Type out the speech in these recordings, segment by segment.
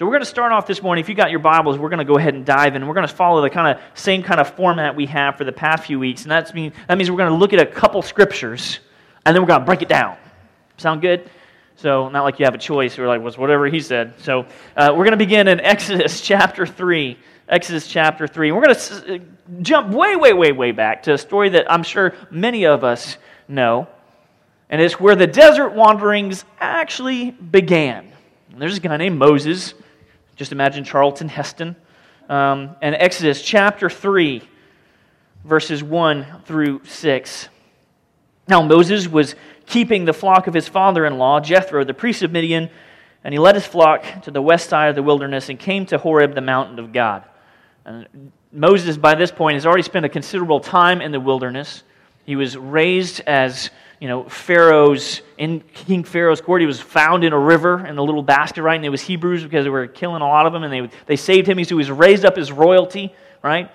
So we're going to start off this morning. If you got your Bibles, we're going to go ahead and dive in. We're going to follow the kind of same kind of format we have for the past few weeks, and that's mean, that means we're going to look at a couple scriptures, and then we're going to break it down. Sound good? So not like you have a choice. We're like, was whatever he said. So uh, we're going to begin in Exodus chapter three. Exodus chapter 3. We're going to uh, jump way, way, way, way back to a story that I'm sure many of us know. And it's where the desert wanderings actually began. There's a guy named Moses. Just imagine Charlton Heston. Um, and Exodus chapter 3, verses 1 through 6. Now, Moses was keeping the flock of his father in law, Jethro, the priest of Midian, and he led his flock to the west side of the wilderness and came to Horeb, the mountain of God. And Moses, by this point, has already spent a considerable time in the wilderness. He was raised as you know, Pharaoh's, in King Pharaoh's court. He was found in a river in a little basket, right? And it was Hebrews because they were killing a lot of them, and they, they saved him. He was raised up as royalty, right?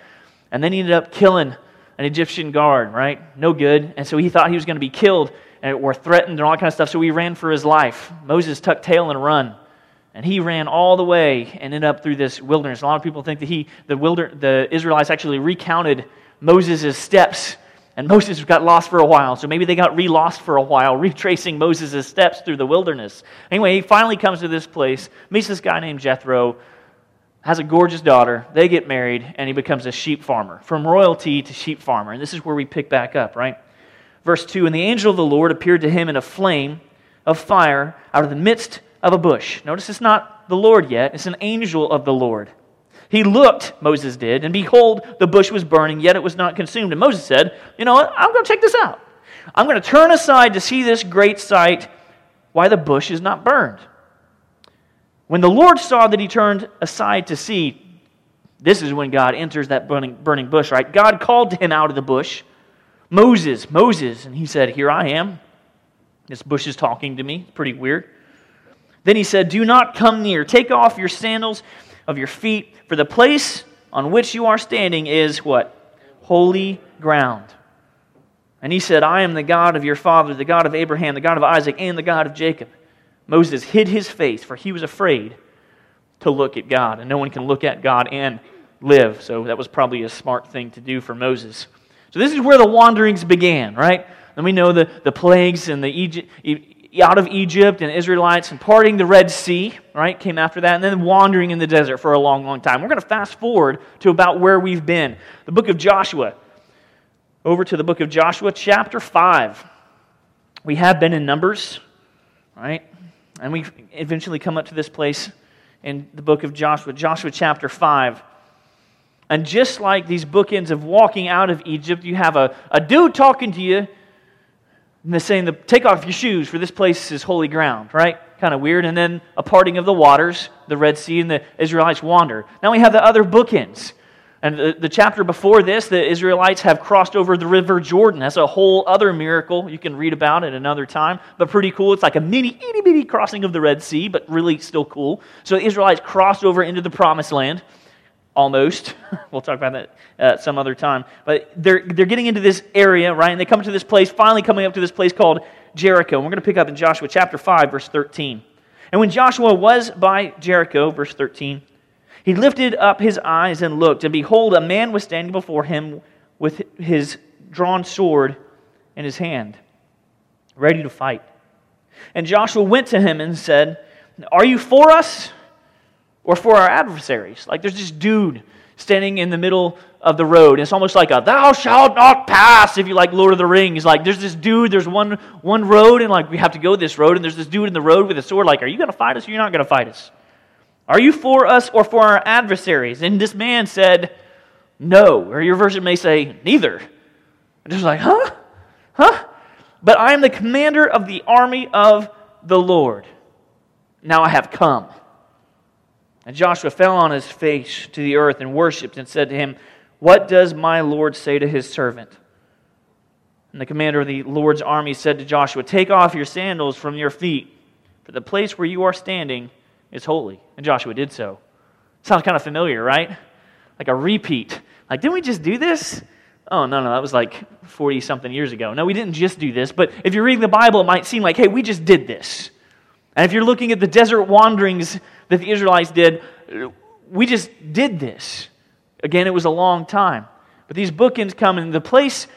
And then he ended up killing an Egyptian guard, right? No good. And so he thought he was going to be killed or threatened and all that kind of stuff, so he ran for his life. Moses tucked tail and run. And he ran all the way and ended up through this wilderness. A lot of people think that he, the, wilder, the Israelites actually recounted Moses' steps, and Moses got lost for a while. So maybe they got re lost for a while, retracing Moses' steps through the wilderness. Anyway, he finally comes to this place, meets this guy named Jethro, has a gorgeous daughter. They get married, and he becomes a sheep farmer. From royalty to sheep farmer. And this is where we pick back up, right? Verse 2 And the angel of the Lord appeared to him in a flame of fire out of the midst of a bush. Notice it's not the Lord yet, it's an angel of the Lord. He looked, Moses did, and behold, the bush was burning, yet it was not consumed. And Moses said, You know what? I'm going to check this out. I'm going to turn aside to see this great sight, why the bush is not burned. When the Lord saw that he turned aside to see, this is when God enters that burning, burning bush, right? God called to him out of the bush, Moses, Moses. And he said, Here I am. This bush is talking to me. Pretty weird. Then he said, Do not come near. Take off your sandals of your feet, for the place on which you are standing is what? Holy ground. And he said, I am the God of your father, the God of Abraham, the God of Isaac, and the God of Jacob. Moses hid his face, for he was afraid to look at God. And no one can look at God and live. So that was probably a smart thing to do for Moses. So this is where the wanderings began, right? And we know the, the plagues and the Egypt, out of Egypt and Israelites and parting the Red Sea, right, came after that, and then wandering in the desert for a long, long time. We're going to fast forward to about where we've been. The book of Joshua. Over to the book of Joshua, chapter 5. We have been in Numbers, right? And we eventually come up to this place in the book of Joshua, Joshua chapter 5. And just like these bookends of walking out of Egypt, you have a, a dude talking to you and they're saying, the, take off your shoes, for this place is holy ground, right? Kind of weird. And then a parting of the waters, the Red Sea, and the Israelites wander. Now we have the other bookends. And the, the chapter before this, the Israelites have crossed over the River Jordan. That's a whole other miracle. You can read about it another time, but pretty cool. It's like a mini, itty bitty crossing of the Red Sea, but really still cool. So the Israelites crossed over into the promised land almost. we'll talk about that uh, some other time. But they're, they're getting into this area, right? And they come to this place, finally coming up to this place called Jericho. And we're going to pick up in Joshua chapter 5, verse 13. And when Joshua was by Jericho, verse 13, he lifted up his eyes and looked, and behold, a man was standing before him with his drawn sword in his hand, ready to fight. And Joshua went to him and said, Are you for us or for our adversaries. Like there's this dude standing in the middle of the road. It's almost like a thou shalt not pass if you like Lord of the Rings. Like there's this dude, there's one one road, and like we have to go this road, and there's this dude in the road with a sword, like, are you gonna fight us or you're not gonna fight us? Are you for us or for our adversaries? And this man said, No. Or your version may say, neither. And just like, huh? Huh? But I am the commander of the army of the Lord. Now I have come. And Joshua fell on his face to the earth and worshipped and said to him, What does my Lord say to his servant? And the commander of the Lord's army said to Joshua, Take off your sandals from your feet, for the place where you are standing is holy. And Joshua did so. Sounds kind of familiar, right? Like a repeat. Like, didn't we just do this? Oh, no, no, that was like 40 something years ago. No, we didn't just do this, but if you're reading the Bible, it might seem like, hey, we just did this. And if you're looking at the desert wanderings that the Israelites did, we just did this. Again, it was a long time. But these bookends come, and the place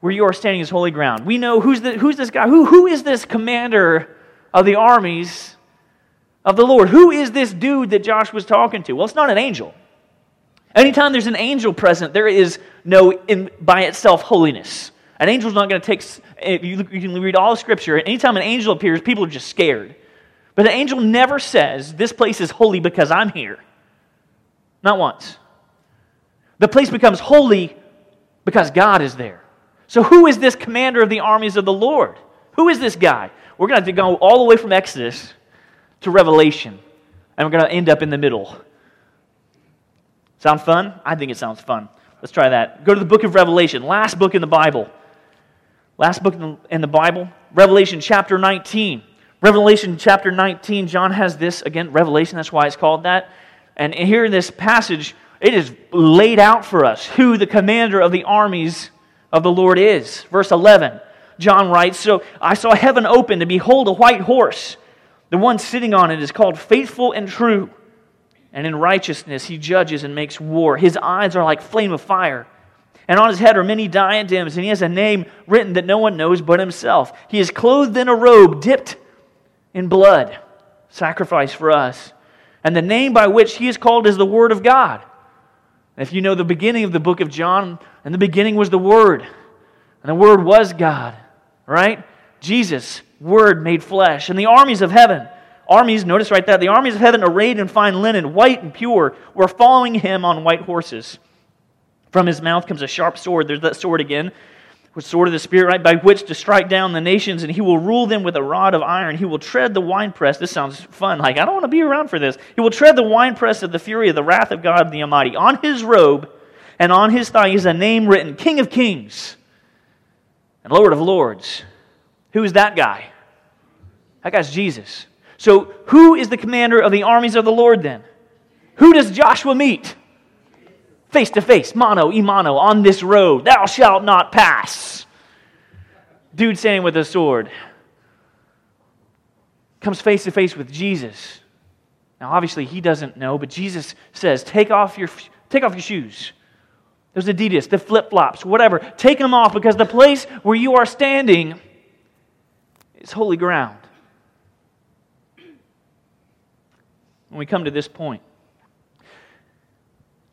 where you are standing is holy ground. We know who's, the, who's this guy? Who, who is this commander of the armies of the Lord? Who is this dude that Josh was talking to? Well, it's not an angel. Anytime there's an angel present, there is no, in, by itself, holiness. An angel's not going to take, you, can read all the Scripture, anytime an angel appears, people are just scared. But the angel never says, This place is holy because I'm here. Not once. The place becomes holy because God is there. So, who is this commander of the armies of the Lord? Who is this guy? We're going to go all the way from Exodus to Revelation, and we're going to end up in the middle. Sound fun? I think it sounds fun. Let's try that. Go to the book of Revelation, last book in the Bible. Last book in the Bible, Revelation chapter 19. Revelation chapter 19, John has this, again, Revelation, that's why it's called that. And here in this passage, it is laid out for us who the commander of the armies of the Lord is. Verse 11, John writes So I saw heaven open, and behold, a white horse. The one sitting on it is called Faithful and True. And in righteousness he judges and makes war. His eyes are like flame of fire. And on his head are many diadems, and he has a name written that no one knows but himself. He is clothed in a robe dipped in blood, sacrifice for us. And the name by which he is called is the Word of God. if you know the beginning of the book of John, and the beginning was the Word, and the Word was God, right? Jesus, Word made flesh. And the armies of heaven, armies, notice right there, the armies of heaven arrayed in fine linen, white and pure, were following him on white horses. From his mouth comes a sharp sword. There's that sword again with sword of the Spirit, right, by which to strike down the nations, and he will rule them with a rod of iron. He will tread the winepress. This sounds fun. Like, I don't want to be around for this. He will tread the winepress of the fury of the wrath of God the Almighty. On his robe and on his thigh is a name written King of Kings and Lord of Lords. Who is that guy? That guy's Jesus. So, who is the commander of the armies of the Lord then? Who does Joshua meet? Face to face, mano imano, on this road. Thou shalt not pass. Dude standing with a sword comes face to face with Jesus. Now, obviously, he doesn't know, but Jesus says, Take off your, take off your shoes. Those Adidas, the flip flops, whatever. Take them off because the place where you are standing is holy ground. When we come to this point,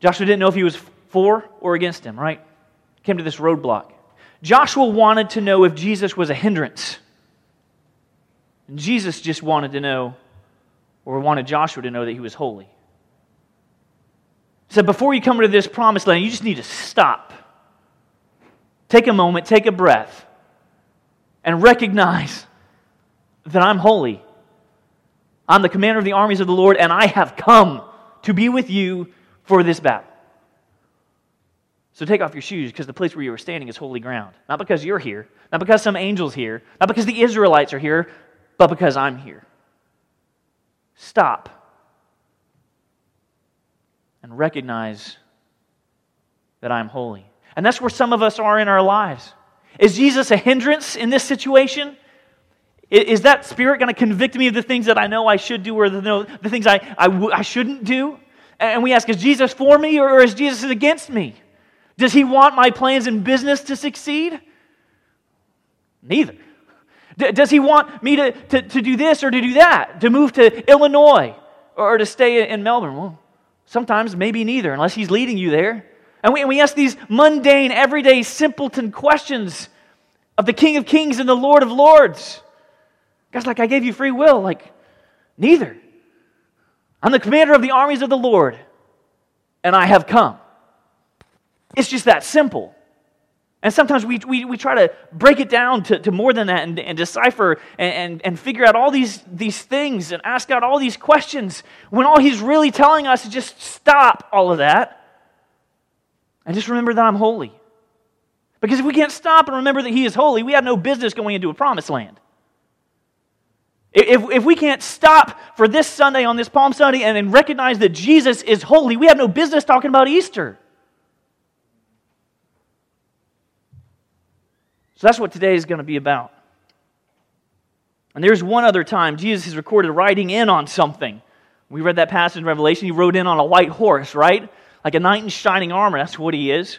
Joshua didn't know if he was for or against him, right? Came to this roadblock. Joshua wanted to know if Jesus was a hindrance. And Jesus just wanted to know, or wanted Joshua to know that he was holy. He said, Before you come to this promised land, you just need to stop. Take a moment, take a breath, and recognize that I'm holy. I'm the commander of the armies of the Lord, and I have come to be with you for this battle. So take off your shoes because the place where you are standing is holy ground. Not because you're here, not because some angel's here, not because the Israelites are here, but because I'm here. Stop and recognize that I'm holy. And that's where some of us are in our lives. Is Jesus a hindrance in this situation? Is that spirit going to convict me of the things that I know I should do or the, the things I, I, I shouldn't do? And we ask, is Jesus for me or is Jesus against me? Does he want my plans in business to succeed? Neither. D- does he want me to, to, to do this or to do that? To move to Illinois or to stay in Melbourne? Well, sometimes maybe neither, unless he's leading you there. And we, and we ask these mundane, everyday, simpleton questions of the King of Kings and the Lord of Lords. Guys, like, I gave you free will. Like, neither. I'm the commander of the armies of the Lord, and I have come. It's just that simple. And sometimes we, we, we try to break it down to, to more than that and, and decipher and, and, and figure out all these, these things and ask out all these questions when all he's really telling us is just stop all of that and just remember that I'm holy. Because if we can't stop and remember that he is holy, we have no business going into a promised land. If, if we can't stop for this Sunday on this Palm Sunday and, recognize that Jesus is holy, we have no business talking about Easter. So that's what today is going to be about. And there's one other time Jesus is recorded riding in on something. We read that passage in Revelation. He rode in on a white horse, right? Like a knight in shining armor. That's what he is.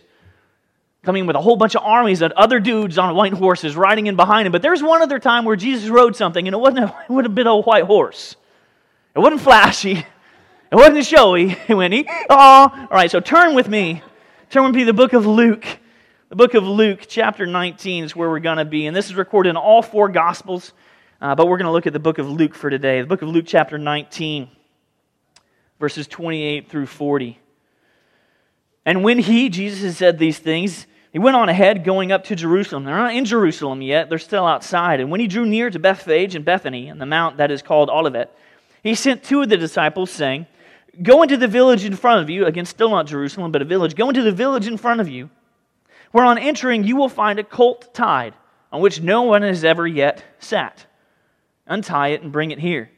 Coming with a whole bunch of armies and other dudes on white horses riding in behind him. But there's one other time where Jesus rode something, and it wasn't a, it would have been a white horse. It wasn't flashy. It wasn't showy. It went, oh. All right, so turn with me. Turn with me to the book of Luke. The book of Luke, chapter 19, is where we're going to be. And this is recorded in all four Gospels. Uh, but we're going to look at the book of Luke for today. The book of Luke, chapter 19 verses 28 through 40. And when he, Jesus, had said these things, he went on ahead, going up to Jerusalem. They're not in Jerusalem yet, they're still outside. And when he drew near to Bethphage and Bethany, and the mount that is called Olivet, he sent two of the disciples, saying, Go into the village in front of you, again, still not Jerusalem, but a village. Go into the village in front of you, where on entering you will find a colt tied, on which no one has ever yet sat. Untie it and bring it here.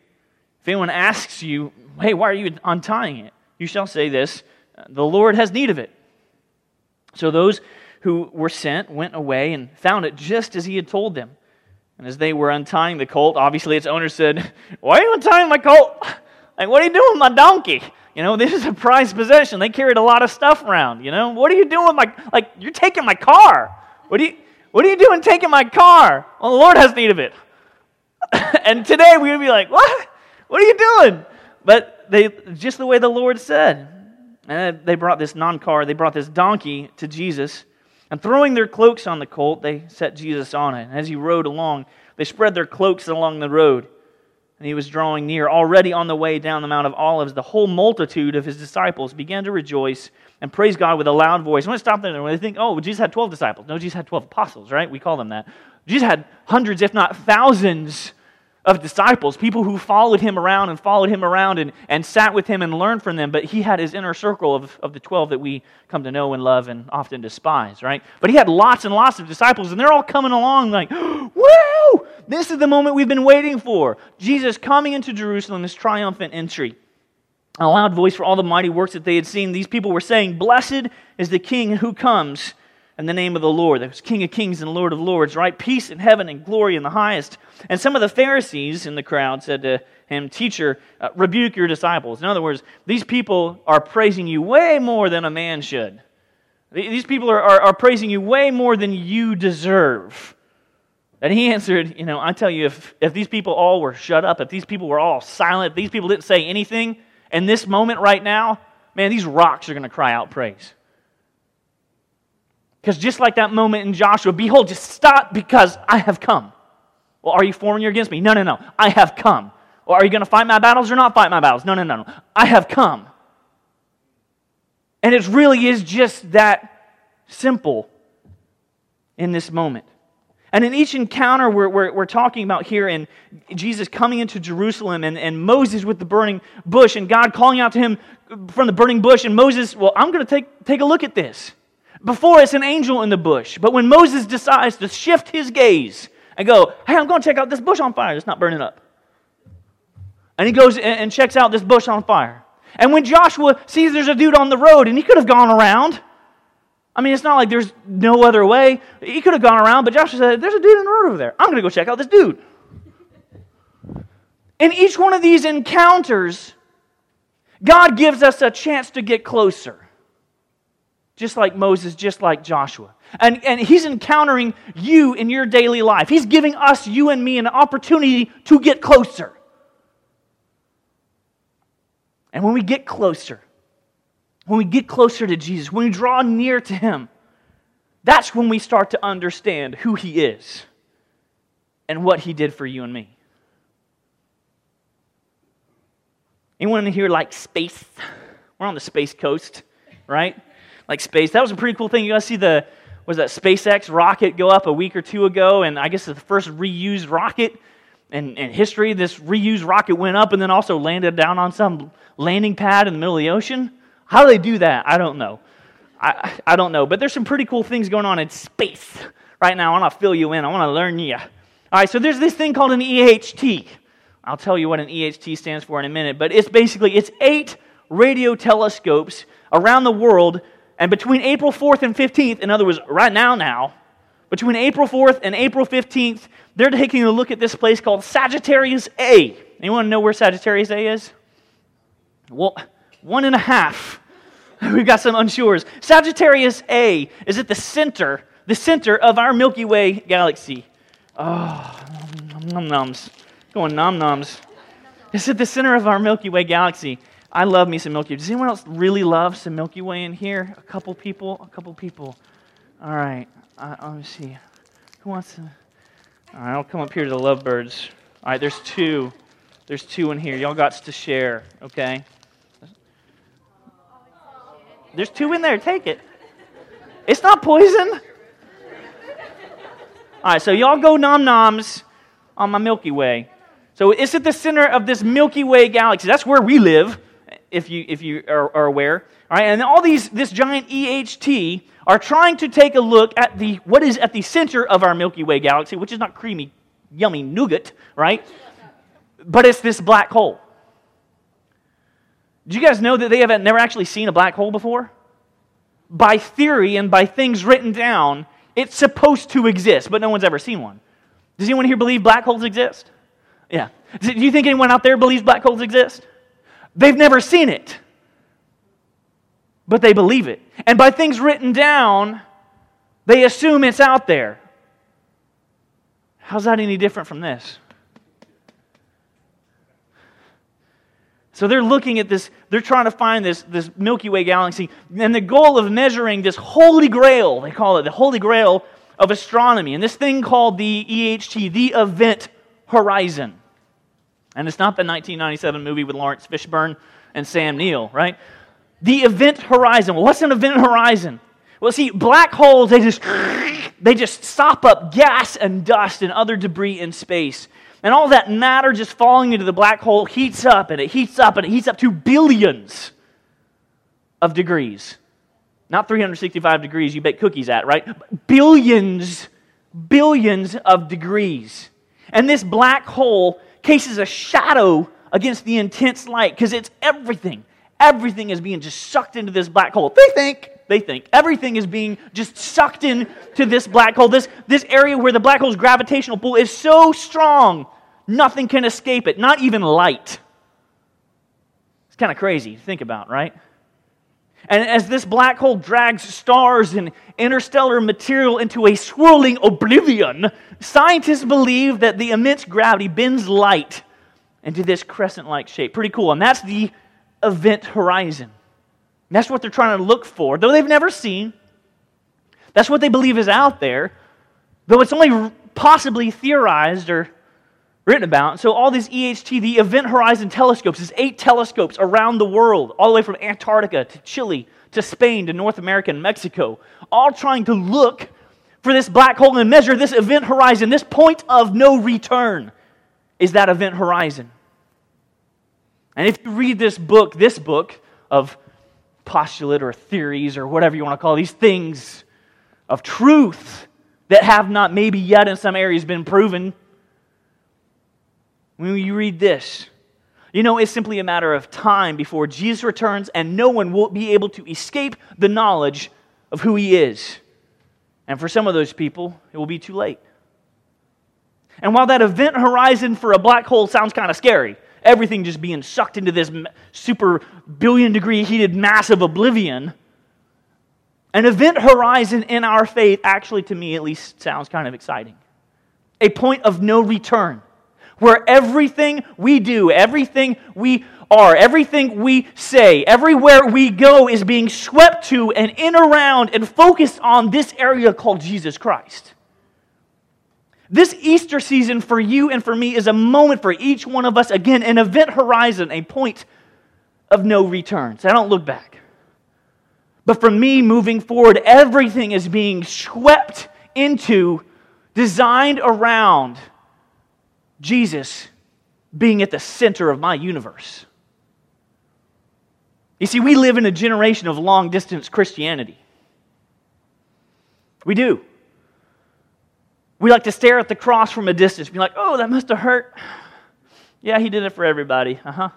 If anyone asks you, Hey, why are you untying it? You shall say this The Lord has need of it. So those who were sent went away and found it just as he had told them. And as they were untying the colt, obviously its owner said, Why are you untying my colt? Like, what are you doing with my donkey? You know, this is a prized possession. They carried a lot of stuff around. You know, what are you doing with my, like, you're taking my car. What are you, what are you doing taking my car? Well, the Lord has need of it. and today we would be like, What? What are you doing? But they, just the way the Lord said. And they brought this non car, they brought this donkey to Jesus. And throwing their cloaks on the colt, they set Jesus on it. And as he rode along, they spread their cloaks along the road. And he was drawing near. Already on the way down the Mount of Olives, the whole multitude of his disciples began to rejoice and praise God with a loud voice. I want to stop there when they think, oh, Jesus had 12 disciples. No, Jesus had 12 apostles, right? We call them that. Jesus had hundreds, if not thousands, of disciples, people who followed him around and followed him around and, and sat with him and learned from them. But he had his inner circle of, of the 12 that we come to know and love and often despise, right? But he had lots and lots of disciples, and they're all coming along like, woo! This is the moment we've been waiting for. Jesus coming into Jerusalem, his triumphant entry. A loud voice for all the mighty works that they had seen. These people were saying, Blessed is the King who comes in the name of the Lord. That was King of Kings and Lord of Lords, right? Peace in heaven and glory in the highest. And some of the Pharisees in the crowd said to him, Teacher, uh, rebuke your disciples. In other words, these people are praising you way more than a man should. These people are, are, are praising you way more than you deserve. And he answered, You know, I tell you, if, if these people all were shut up, if these people were all silent, if these people didn't say anything in this moment right now, man, these rocks are going to cry out praise. Because just like that moment in Joshua, behold, just stop because I have come. Well, are you for or against me? No, no, no. I have come. Well, are you going to fight my battles or not fight my battles? No, no, no, no. I have come. And it really is just that simple in this moment. And in each encounter we're, we're, we're, talking about here, in Jesus coming into Jerusalem and, and Moses with the burning bush, and God calling out to him from the burning bush, and Moses, well, I'm going to take, take a look at this. Before it's an angel in the bush. But when Moses decides to shift his gaze and go, hey, I'm going to check out this bush on fire, it's not burning up. And he goes and checks out this bush on fire. And when Joshua sees there's a dude on the road, and he could have gone around. I mean, it's not like there's no other way. He could have gone around, but Joshua said, There's a dude in the road over there. I'm going to go check out this dude. In each one of these encounters, God gives us a chance to get closer just like Moses, just like Joshua. And, and he's encountering you in your daily life. He's giving us, you and me, an opportunity to get closer. And when we get closer, when we get closer to Jesus, when we draw near to him, that's when we start to understand who he is and what he did for you and me. Anyone in here like space? We're on the space coast, right? Like space. That was a pretty cool thing. You guys see the was that SpaceX rocket go up a week or two ago, and I guess the first reused rocket in, in history. This reused rocket went up and then also landed down on some landing pad in the middle of the ocean. How do they do that? I don't know. I, I don't know. But there's some pretty cool things going on in space right now. I want to fill you in. I want to learn you. All right, so there's this thing called an EHT. I'll tell you what an EHT stands for in a minute, but it's basically it's eight radio telescopes around the world and between April 4th and 15th, in other words, right now, now, between April 4th and April 15th, they're taking a look at this place called Sagittarius A. Anyone know where Sagittarius A is? Well, one and a half. We've got some unsures. Sagittarius A is at the center, the center of our Milky Way galaxy. Oh, nom noms. Going nom noms. It's at the center of our Milky Way galaxy. I love me some Milky Way. Does anyone else really love some Milky Way in here? A couple people? A couple people. All right. Uh, let me see. Who wants to? All right, I'll come up here to the lovebirds. All right, there's two. There's two in here. Y'all got to share, okay? There's two in there. Take it. It's not poison. All right, so y'all go nom noms on my Milky Way. So it's at the center of this Milky Way galaxy. That's where we live, if you, if you are, are aware. All right, and all these, this giant EHT are trying to take a look at the, what is at the center of our Milky Way galaxy, which is not creamy, yummy nougat, right? But it's this black hole. Do you guys know that they have never actually seen a black hole before? By theory and by things written down, it's supposed to exist, but no one's ever seen one. Does anyone here believe black holes exist? Yeah. Do you think anyone out there believes black holes exist? They've never seen it, but they believe it. And by things written down, they assume it's out there. How's that any different from this? So they're looking at this, they're trying to find this, this Milky Way galaxy, and the goal of measuring this holy grail, they call it the holy grail of astronomy, and this thing called the EHT, the Event Horizon. And it's not the 1997 movie with Laurence Fishburne and Sam Neill, right? The event horizon. What's an event horizon? Well, see, black holes, they just, they just sop up gas and dust and other debris in space. And all that matter just falling into the black hole heats up and it heats up and it heats up to billions of degrees. Not 365 degrees you bake cookies at, right? Billions, billions of degrees. And this black hole cases a shadow against the intense light because it's everything. Everything is being just sucked into this black hole. They think, they think, everything is being just sucked into this black hole. This, this area where the black hole's gravitational pull is so strong, nothing can escape it, not even light. It's kind of crazy to think about, right? And as this black hole drags stars and interstellar material into a swirling oblivion, scientists believe that the immense gravity bends light into this crescent like shape. Pretty cool. And that's the event horizon. And that's what they're trying to look for, though they've never seen. That's what they believe is out there, though it's only possibly theorized or written about. So, all these EHT, the Event Horizon telescopes, is eight telescopes around the world, all the way from Antarctica to Chile to Spain to North America and Mexico, all trying to look for this black hole and measure this event horizon, this point of no return is that event horizon. And if you read this book, this book of postulate or theories or whatever you want to call these things of truth that have not maybe yet in some areas been proven, when you read this, you know, it's simply a matter of time before Jesus returns, and no one will be able to escape the knowledge of who he is. And for some of those people, it will be too late. And while that event horizon for a black hole sounds kind of scary, everything just being sucked into this super billion degree heated massive oblivion, an event horizon in our faith actually, to me at least, sounds kind of exciting. A point of no return where everything we do, everything we are, everything we say, everywhere we go is being swept to and in around and focused on this area called Jesus Christ. This Easter season for you and for me is a moment for each one of us, again, an event horizon, a point of no return. So I don't look back. But for me, moving forward, everything is being swept into, designed around Jesus being at the center of my universe. You see, we live in a generation of long distance Christianity. We do. We like to stare at the cross from a distance, be like, oh, that must have hurt. Yeah, he did it for everybody. Uh huh.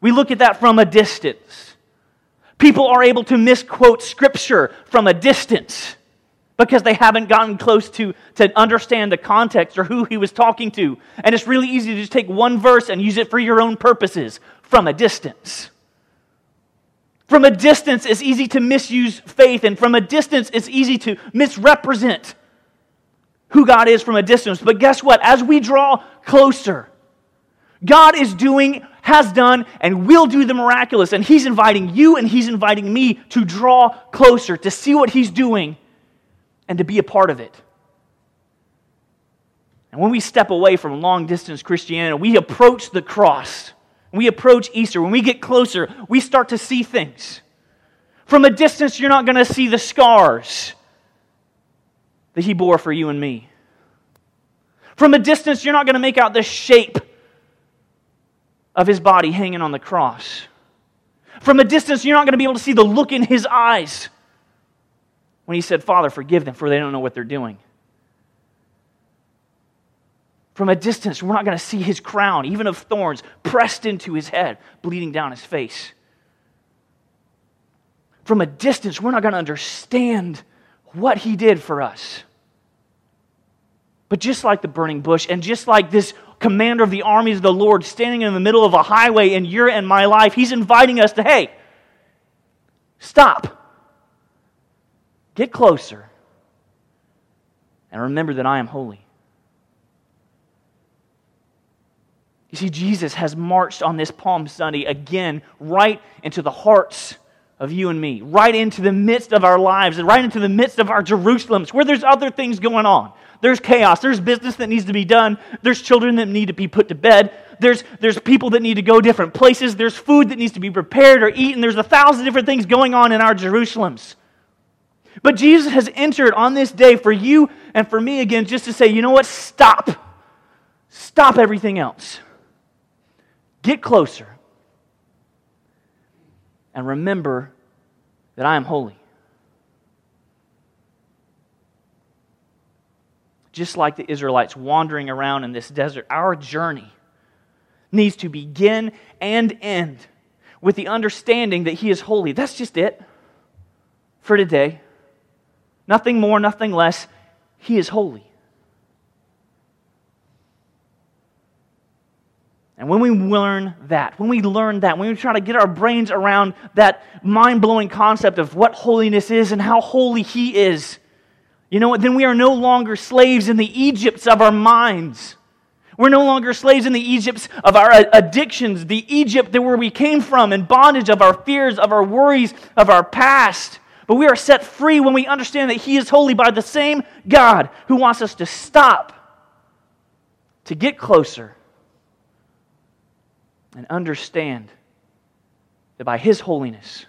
We look at that from a distance. People are able to misquote scripture from a distance. Because they haven't gotten close to, to understand the context or who he was talking to. And it's really easy to just take one verse and use it for your own purposes from a distance. From a distance, it's easy to misuse faith, and from a distance, it's easy to misrepresent who God is from a distance. But guess what? As we draw closer, God is doing, has done, and will do the miraculous. And He's inviting you and He's inviting me to draw closer, to see what He's doing, and to be a part of it. And when we step away from long distance Christianity, we approach the cross, we approach Easter, when we get closer, we start to see things. From a distance, you're not going to see the scars that He bore for you and me. From a distance, you're not going to make out the shape of His body hanging on the cross. From a distance, you're not going to be able to see the look in His eyes when He said, Father, forgive them, for they don't know what they're doing. From a distance, we're not going to see his crown, even of thorns, pressed into his head, bleeding down his face. From a distance, we're not going to understand what he did for us. But just like the burning bush, and just like this commander of the armies of the Lord standing in the middle of a highway in your and my life, he's inviting us to, hey, stop. Get closer. And remember that I am holy. You see, Jesus has marched on this Palm Sunday again right into the hearts of you and me, right into the midst of our lives, and right into the midst of our Jerusalems, where there's other things going on. There's chaos. There's business that needs to be done. There's children that need to be put to bed. There's, there's people that need to go different places. There's food that needs to be prepared or eaten. There's a thousand different things going on in our Jerusalems. But Jesus has entered on this day for you and for me again just to say, you know what? Stop. Stop everything else. Get closer. And remember that I am holy. Just like the Israelites wandering around in this desert, our journey needs to begin and end with the understanding that He is holy. That's just it for today. Nothing more, nothing less. He is holy. And when we learn that, when we learn that, when we try to get our brains around that mind blowing concept of what holiness is and how holy He is, you know what? Then we are no longer slaves in the Egypts of our minds. We're no longer slaves in the Egypts of our addictions, the Egypt that where we came from, in bondage of our fears, of our worries, of our past. But we are set free when we understand that He is holy by the same God who wants us to stop, to get closer, and understand that by His holiness,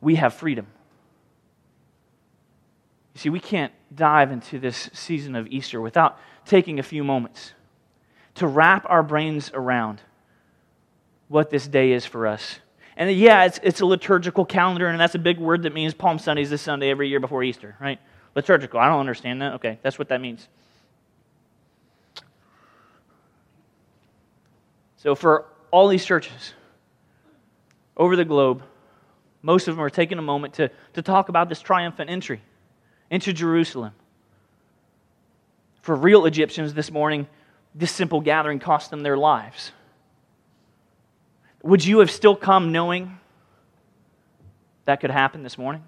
we have freedom. You see, we can't dive into this season of Easter without taking a few moments to wrap our brains around what this day is for us. And yeah, it's, it's a liturgical calendar, and that's a big word that means Palm Sunday is this Sunday every year before Easter, right? Liturgical. I don't understand that. Okay, that's what that means. So, for all these churches over the globe, most of them are taking a moment to, to talk about this triumphant entry into Jerusalem. For real Egyptians this morning, this simple gathering cost them their lives. Would you have still come knowing that could happen this morning?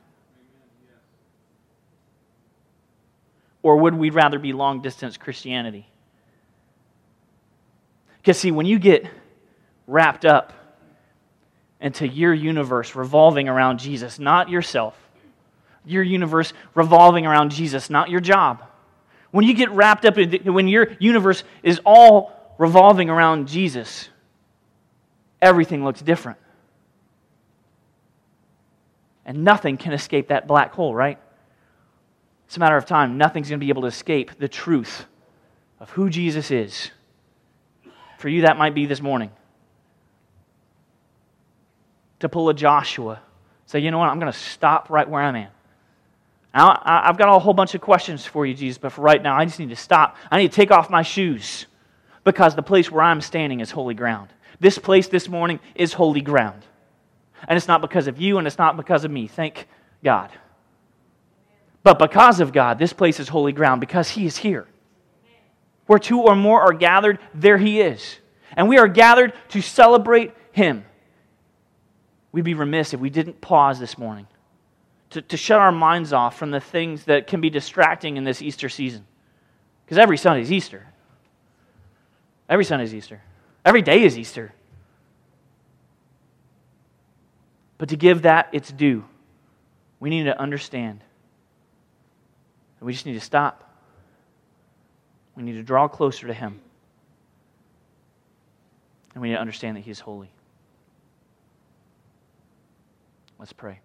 Or would we rather be long distance Christianity? Because, see, when you get wrapped up into your universe revolving around Jesus, not yourself, your universe revolving around Jesus, not your job. When you get wrapped up in, when your universe is all revolving around Jesus, everything looks different. And nothing can escape that black hole, right? It's a matter of time. Nothing's going to be able to escape the truth of who Jesus is. For you, that might be this morning. To pull a Joshua, say, you know what, I'm going to stop right where I'm at. Now, I've got a whole bunch of questions for you, Jesus, but for right now, I just need to stop. I need to take off my shoes because the place where I'm standing is holy ground. This place this morning is holy ground. And it's not because of you and it's not because of me. Thank God. But because of God, this place is holy ground because He is here. Where two or more are gathered, there He is. And we are gathered to celebrate Him. We'd be remiss if we didn't pause this morning to, to shut our minds off from the things that can be distracting in this Easter season. Because every Sunday is Easter. Every Sunday is Easter. Every day is Easter. But to give that its due, we need to understand. We just need to stop. We need to draw closer to Him. And we need to understand that He is holy. Let's pray.